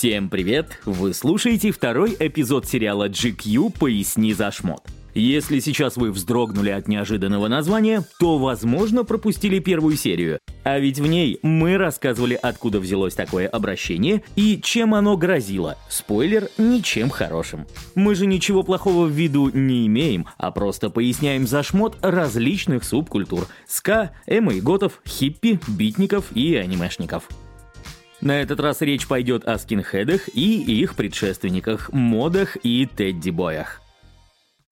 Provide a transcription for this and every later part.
Всем привет! Вы слушаете второй эпизод сериала GQ «Поясни за шмот». Если сейчас вы вздрогнули от неожиданного названия, то, возможно, пропустили первую серию. А ведь в ней мы рассказывали, откуда взялось такое обращение и чем оно грозило. Спойлер, ничем хорошим. Мы же ничего плохого в виду не имеем, а просто поясняем за шмот различных субкультур – ска, эмо и готов, хиппи, битников и анимешников. На этот раз речь пойдет о скинхедах и их предшественниках, модах и тедди-боях.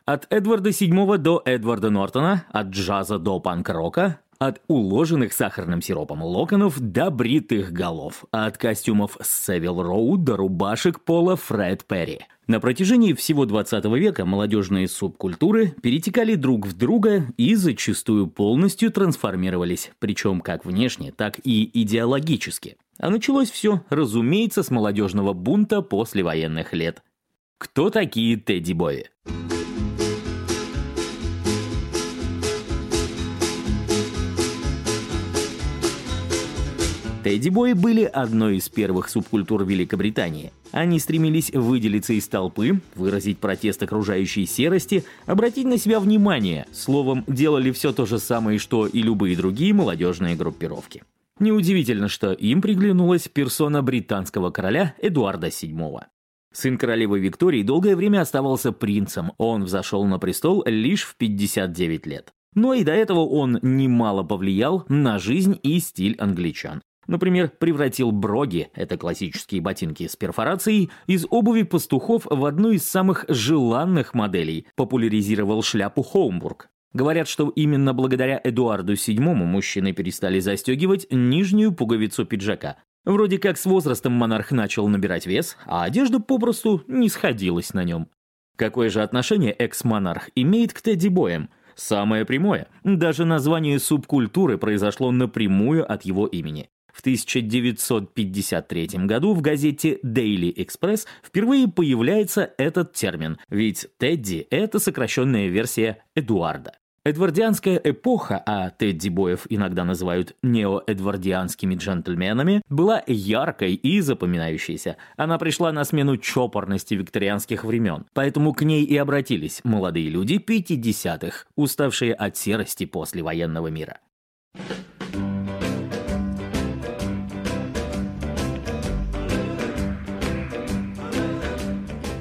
От Эдварда VII до Эдварда Нортона, от джаза до панк-рока, от уложенных сахарным сиропом локонов до бритых голов, от костюмов Севил Роу до рубашек пола Фред Перри. На протяжении всего 20 века молодежные субкультуры перетекали друг в друга и зачастую полностью трансформировались, причем как внешне, так и идеологически. А началось все, разумеется, с молодежного бунта после военных лет. Кто такие тедди-бои? Тедди-бои были одной из первых субкультур Великобритании. Они стремились выделиться из толпы, выразить протест окружающей серости, обратить на себя внимание, словом, делали все то же самое, что и любые другие молодежные группировки. Неудивительно, что им приглянулась персона британского короля Эдуарда VII. Сын королевы Виктории долгое время оставался принцем, он взошел на престол лишь в 59 лет. Но и до этого он немало повлиял на жизнь и стиль англичан. Например, превратил броги, это классические ботинки с перфорацией, из обуви пастухов в одну из самых желанных моделей, популяризировал шляпу Хоумбург. Говорят, что именно благодаря Эдуарду VII мужчины перестали застегивать нижнюю пуговицу пиджака. Вроде как с возрастом монарх начал набирать вес, а одежда попросту не сходилась на нем. Какое же отношение экс-монарх имеет к тедди-боям? Самое прямое. Даже название субкультуры произошло напрямую от его имени. В 1953 году в газете Daily Express впервые появляется этот термин, ведь Тедди – это сокращенная версия Эдуарда. Эдвардианская эпоха, а Тедди-боев иногда называют неоэдвардианскими джентльменами, была яркой и запоминающейся. Она пришла на смену чопорности викторианских времен, поэтому к ней и обратились молодые люди 50-х, уставшие от серости после военного мира.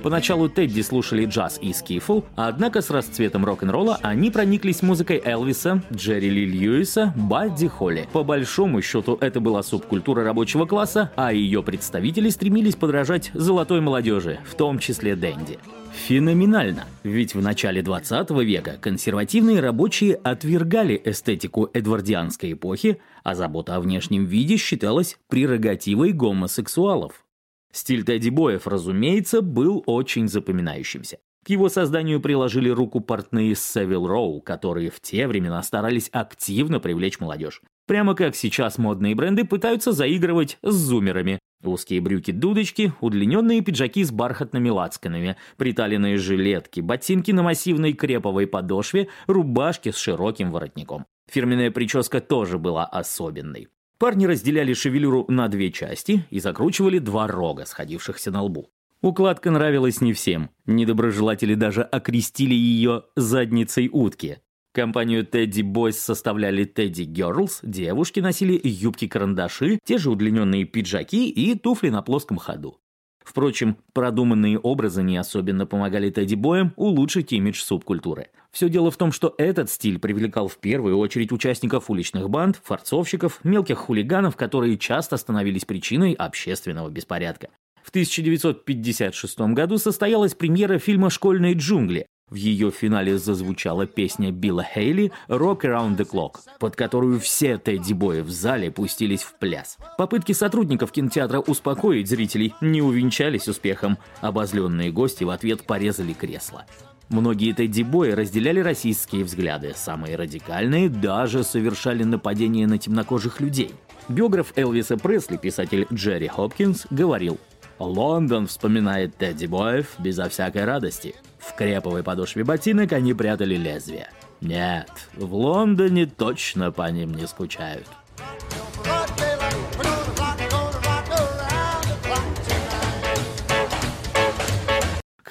Поначалу Тедди слушали джаз и скифл, однако с расцветом рок-н-ролла они прониклись музыкой Элвиса, Джерри Ли Льюиса, Бадди Холли. По большому счету, это была субкультура рабочего класса, а ее представители стремились подражать золотой молодежи, в том числе Дэнди. Феноменально, ведь в начале 20 века консервативные рабочие отвергали эстетику эдвардианской эпохи, а забота о внешнем виде считалась прерогативой гомосексуалов. Стиль Тедди Боев, разумеется, был очень запоминающимся. К его созданию приложили руку портные Севил Роу, которые в те времена старались активно привлечь молодежь. Прямо как сейчас модные бренды пытаются заигрывать с зумерами. Узкие брюки-дудочки, удлиненные пиджаки с бархатными лацканами, приталенные жилетки, ботинки на массивной креповой подошве, рубашки с широким воротником. Фирменная прическа тоже была особенной. Парни разделяли шевелюру на две части и закручивали два рога, сходившихся на лбу. Укладка нравилась не всем. Недоброжелатели даже окрестили ее «задницей утки». Компанию Teddy Boys составляли Teddy Girls, девушки носили юбки-карандаши, те же удлиненные пиджаки и туфли на плоском ходу. Впрочем, продуманные образы не особенно помогали Тедди Боям улучшить имидж субкультуры. Все дело в том, что этот стиль привлекал в первую очередь участников уличных банд, форцовщиков, мелких хулиганов, которые часто становились причиной общественного беспорядка. В 1956 году состоялась премьера фильма «Школьные джунгли», в ее финале зазвучала песня Билла Хейли «Rock Around the Clock», под которую все тедди-бои в зале пустились в пляс. Попытки сотрудников кинотеатра успокоить зрителей не увенчались успехом. Обозленные гости в ответ порезали кресло. Многие тедди-бои разделяли российские взгляды, самые радикальные даже совершали нападения на темнокожих людей. Биограф Элвиса Пресли, писатель Джерри Хопкинс, говорил «Лондон вспоминает тедди-боев безо всякой радости. В креповой подошве ботинок они прятали лезвие. Нет, в Лондоне точно по ним не скучают.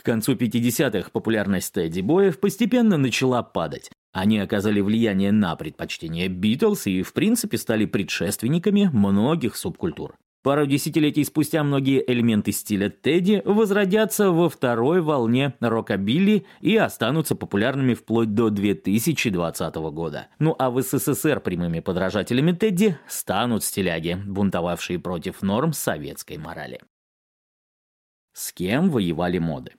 концу 50-х популярность тедди-боев постепенно начала падать. Они оказали влияние на предпочтение Битлз и, в принципе, стали предшественниками многих субкультур. Пару десятилетий спустя многие элементы стиля Тедди возродятся во второй волне рокобилли и останутся популярными вплоть до 2020 года. Ну а в СССР прямыми подражателями Тедди станут стиляги, бунтовавшие против норм советской морали. С кем воевали моды?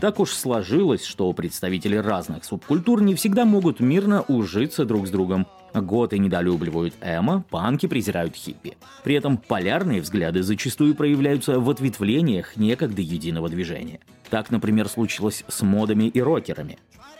Так уж сложилось, что представители разных субкультур не всегда могут мирно ужиться друг с другом. Готы недолюбливают эмо, панки презирают хиппи. При этом полярные взгляды зачастую проявляются в ответвлениях некогда единого движения. Так, например, случилось с модами и рокерами.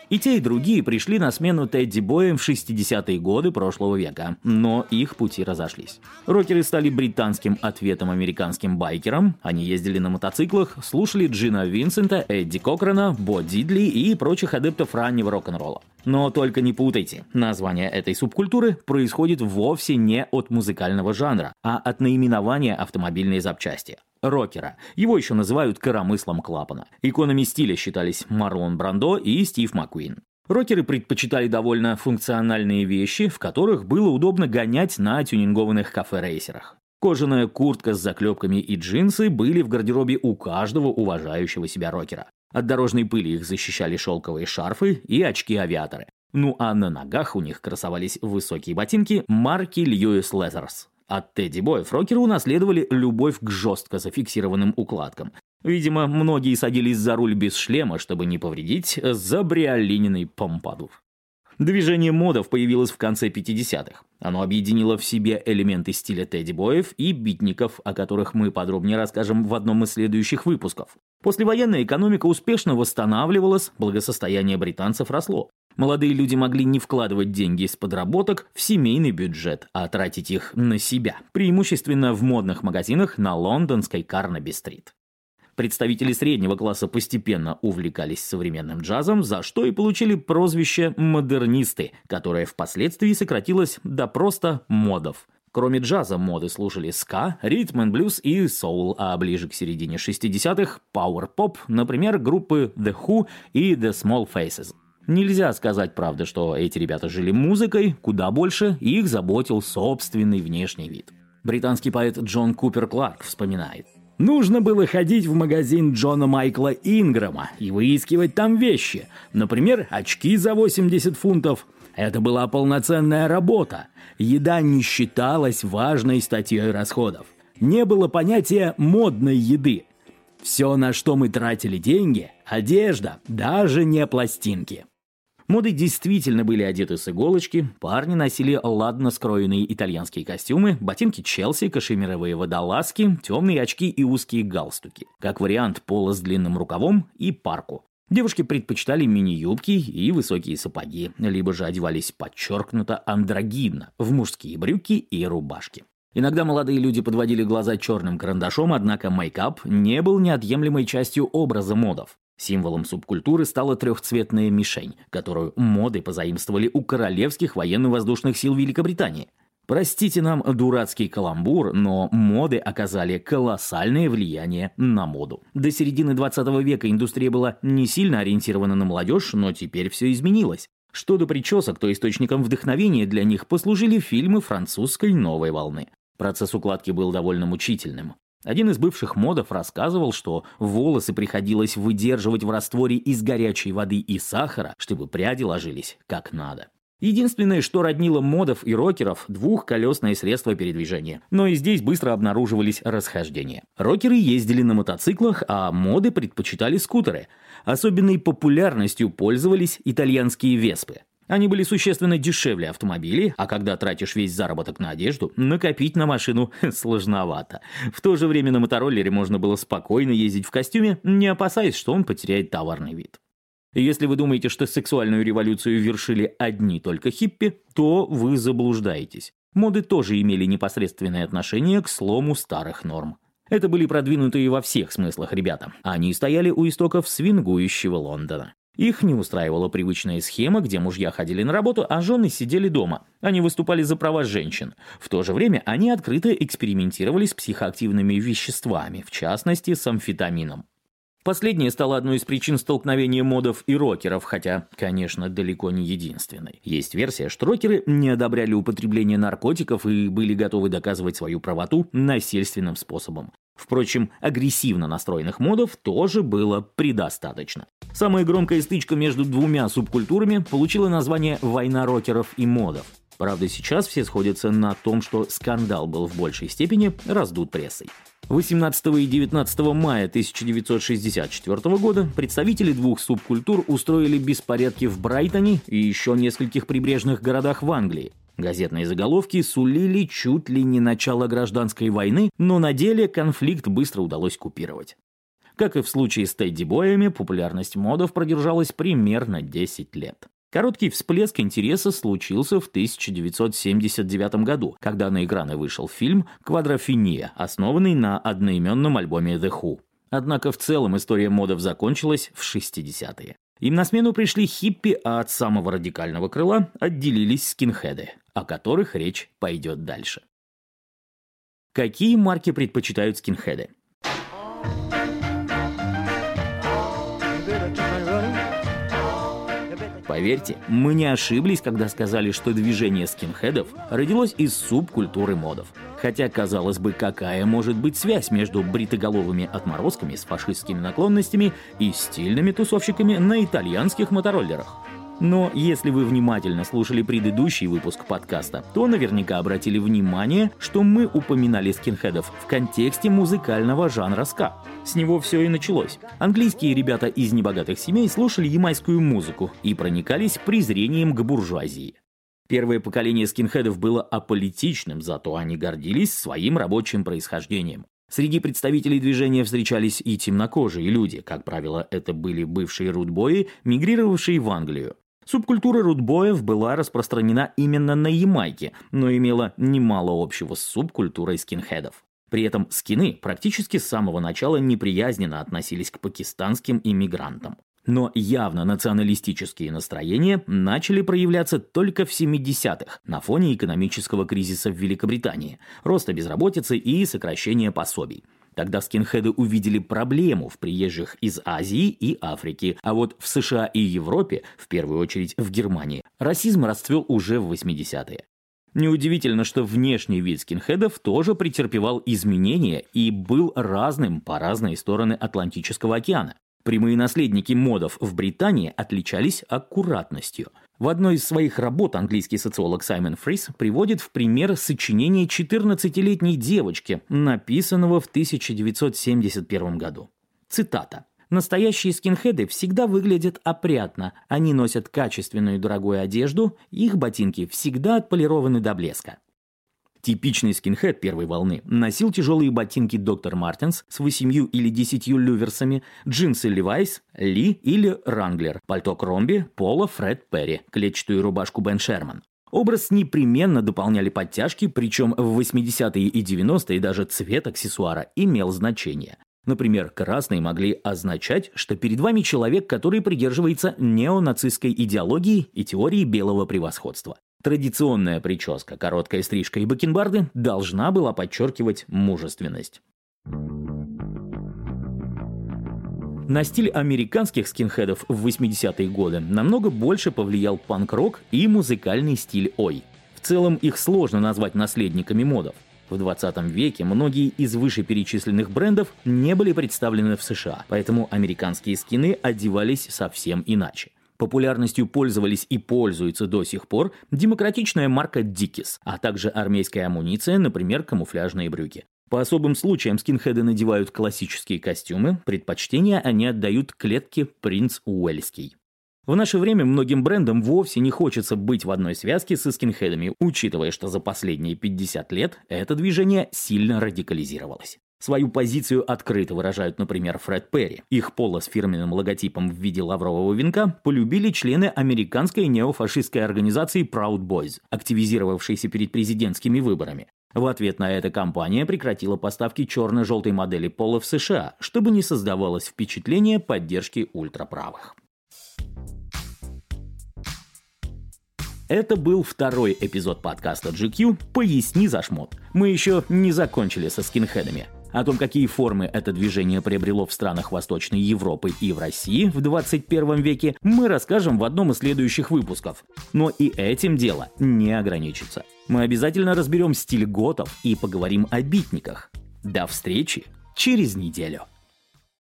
И те, и другие пришли на смену Тедди Боем в 60-е годы прошлого века, но их пути разошлись. Рокеры стали британским ответом американским байкерам, они ездили на мотоциклах, слушали Джина Винсента, Эдди Кокрона, Бо Дидли и прочих адептов раннего рок-н-ролла. Но только не путайте, название этой субкультуры происходит вовсе не от музыкального жанра, а от наименования автомобильной запчасти рокера. Его еще называют коромыслом клапана. Иконами стиля считались Марлон Брандо и Стив Маккуин. Рокеры предпочитали довольно функциональные вещи, в которых было удобно гонять на тюнингованных кафе-рейсерах. Кожаная куртка с заклепками и джинсы были в гардеробе у каждого уважающего себя рокера. От дорожной пыли их защищали шелковые шарфы и очки-авиаторы. Ну а на ногах у них красовались высокие ботинки марки Lewis Leathers. От Тедди Боев рокеры унаследовали любовь к жестко зафиксированным укладкам. Видимо, многие садились за руль без шлема, чтобы не повредить забриолининый помпадур. Движение модов появилось в конце 50-х. Оно объединило в себе элементы стиля тедди-боев и битников, о которых мы подробнее расскажем в одном из следующих выпусков. Послевоенная экономика успешно восстанавливалась, благосостояние британцев росло. Молодые люди могли не вкладывать деньги из подработок в семейный бюджет, а тратить их на себя, преимущественно в модных магазинах на лондонской Карнаби-стрит. Представители среднего класса постепенно увлекались современным джазом, за что и получили прозвище «модернисты», которое впоследствии сократилось до просто «модов». Кроме джаза, моды слушали ска, ритм and блюз и соул, а ближе к середине 60-х – пауэр-поп, например, группы The Who и The Small Faces – Нельзя сказать, правда, что эти ребята жили музыкой, куда больше их заботил собственный внешний вид. Британский поэт Джон Купер Кларк вспоминает. Нужно было ходить в магазин Джона Майкла Инграма и выискивать там вещи. Например, очки за 80 фунтов. Это была полноценная работа. Еда не считалась важной статьей расходов. Не было понятия модной еды. Все, на что мы тратили деньги – одежда, даже не пластинки. Моды действительно были одеты с иголочки, парни носили ладно скроенные итальянские костюмы, ботинки Челси, кашемировые водолазки, темные очки и узкие галстуки. Как вариант пола с длинным рукавом и парку. Девушки предпочитали мини-юбки и высокие сапоги, либо же одевались подчеркнуто андрогинно, в мужские брюки и рубашки. Иногда молодые люди подводили глаза черным карандашом, однако мейкап не был неотъемлемой частью образа модов. Символом субкультуры стала трехцветная мишень, которую моды позаимствовали у королевских военно-воздушных сил Великобритании. Простите нам дурацкий каламбур, но моды оказали колоссальное влияние на моду. До середины 20 века индустрия была не сильно ориентирована на молодежь, но теперь все изменилось. Что до причесок, то источником вдохновения для них послужили фильмы французской новой волны. Процесс укладки был довольно мучительным. Один из бывших модов рассказывал, что волосы приходилось выдерживать в растворе из горячей воды и сахара, чтобы пряди ложились как надо. Единственное, что роднило модов и рокеров – двухколесное средство передвижения. Но и здесь быстро обнаруживались расхождения. Рокеры ездили на мотоциклах, а моды предпочитали скутеры. Особенной популярностью пользовались итальянские веспы. Они были существенно дешевле автомобилей, а когда тратишь весь заработок на одежду, накопить на машину сложновато. В то же время на мотороллере можно было спокойно ездить в костюме, не опасаясь, что он потеряет товарный вид. Если вы думаете, что сексуальную революцию вершили одни только хиппи, то вы заблуждаетесь. Моды тоже имели непосредственное отношение к слому старых норм. Это были продвинутые во всех смыслах ребята. Они стояли у истоков свингующего Лондона. Их не устраивала привычная схема, где мужья ходили на работу, а жены сидели дома. Они выступали за права женщин. В то же время они открыто экспериментировали с психоактивными веществами, в частности с амфетамином. Последнее стало одной из причин столкновения модов и рокеров, хотя, конечно, далеко не единственной. Есть версия, что рокеры не одобряли употребление наркотиков и были готовы доказывать свою правоту насильственным способом. Впрочем, агрессивно настроенных модов тоже было предостаточно. Самая громкая стычка между двумя субкультурами получила название «Война рокеров и модов». Правда, сейчас все сходятся на том, что скандал был в большей степени раздут прессой. 18 и 19 мая 1964 года представители двух субкультур устроили беспорядки в Брайтоне и еще нескольких прибрежных городах в Англии. Газетные заголовки сулили чуть ли не начало гражданской войны, но на деле конфликт быстро удалось купировать. Как и в случае с Тедди-боями, популярность модов продержалась примерно 10 лет. Короткий всплеск интереса случился в 1979 году, когда на экраны вышел фильм «Квадрофиния», основанный на одноименном альбоме The Who. Однако в целом история модов закончилась в 60-е. Им на смену пришли хиппи, а от самого радикального крыла отделились скинхеды, о которых речь пойдет дальше. Какие марки предпочитают скинхеды? Поверьте, мы не ошиблись, когда сказали, что движение скинхедов родилось из субкультуры модов. Хотя, казалось бы, какая может быть связь между бритоголовыми отморозками с фашистскими наклонностями и стильными тусовщиками на итальянских мотороллерах? Но если вы внимательно слушали предыдущий выпуск подкаста, то наверняка обратили внимание, что мы упоминали скинхедов в контексте музыкального жанра ска. С него все и началось. Английские ребята из небогатых семей слушали ямайскую музыку и проникались презрением к буржуазии. Первое поколение скинхедов было аполитичным, зато они гордились своим рабочим происхождением. Среди представителей движения встречались и темнокожие люди, как правило, это были бывшие рудбои, мигрировавшие в Англию. Субкультура рудбоев была распространена именно на Ямайке, но имела немало общего с субкультурой скинхедов. При этом скины практически с самого начала неприязненно относились к пакистанским иммигрантам. Но явно националистические настроения начали проявляться только в 70-х на фоне экономического кризиса в Великобритании, роста безработицы и сокращения пособий. Тогда скинхеды увидели проблему в приезжих из Азии и Африки, а вот в США и Европе, в первую очередь в Германии, расизм расцвел уже в 80-е. Неудивительно, что внешний вид скинхедов тоже претерпевал изменения и был разным по разные стороны Атлантического океана. Прямые наследники модов в Британии отличались аккуратностью. В одной из своих работ английский социолог Саймон Фрис приводит в пример сочинение 14-летней девочки, написанного в 1971 году. Цитата. Настоящие скинхеды всегда выглядят опрятно. Они носят качественную и дорогую одежду, их ботинки всегда отполированы до блеска. Типичный скинхед первой волны носил тяжелые ботинки Доктор Мартинс с восемью или десятью люверсами, джинсы Левайс, Ли или Ранглер, пальто Кромби, Пола Фред Перри, клетчатую рубашку Бен Шерман. Образ непременно дополняли подтяжки, причем в 80-е и 90-е даже цвет аксессуара имел значение. Например, красные могли означать, что перед вами человек, который придерживается неонацистской идеологии и теории белого превосходства. Традиционная прическа, короткая стрижка и бакенбарды должна была подчеркивать мужественность. На стиль американских скинхедов в 80-е годы намного больше повлиял панк-рок и музыкальный стиль ой. В целом их сложно назвать наследниками модов. В 20 веке многие из вышеперечисленных брендов не были представлены в США, поэтому американские скины одевались совсем иначе. Популярностью пользовались и пользуются до сих пор демократичная марка Dickies, а также армейская амуниция, например, камуфляжные брюки. По особым случаям скинхеды надевают классические костюмы, предпочтение они отдают клетке «Принц Уэльский». В наше время многим брендам вовсе не хочется быть в одной связке со скинхедами, учитывая, что за последние 50 лет это движение сильно радикализировалось. Свою позицию открыто выражают, например, Фред Перри. Их поло с фирменным логотипом в виде лаврового венка полюбили члены американской неофашистской организации Proud Boys, активизировавшейся перед президентскими выборами. В ответ на это компания прекратила поставки черно-желтой модели пола в США, чтобы не создавалось впечатление поддержки ультраправых. Это был второй эпизод подкаста GQ «Поясни за шмот». Мы еще не закончили со скинхедами. О том, какие формы это движение приобрело в странах Восточной Европы и в России в 21 веке, мы расскажем в одном из следующих выпусков. Но и этим дело не ограничится. Мы обязательно разберем стиль готов и поговорим о битниках. До встречи через неделю.